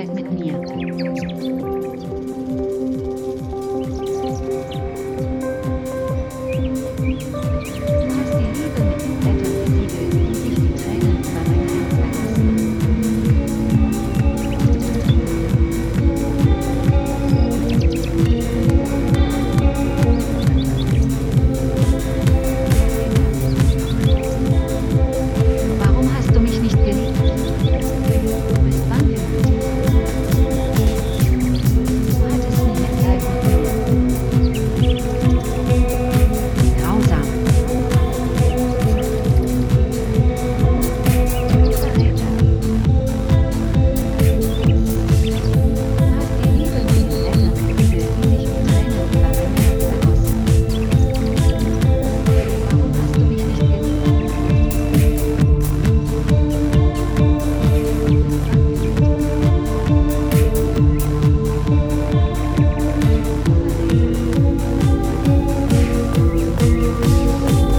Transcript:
With me. you.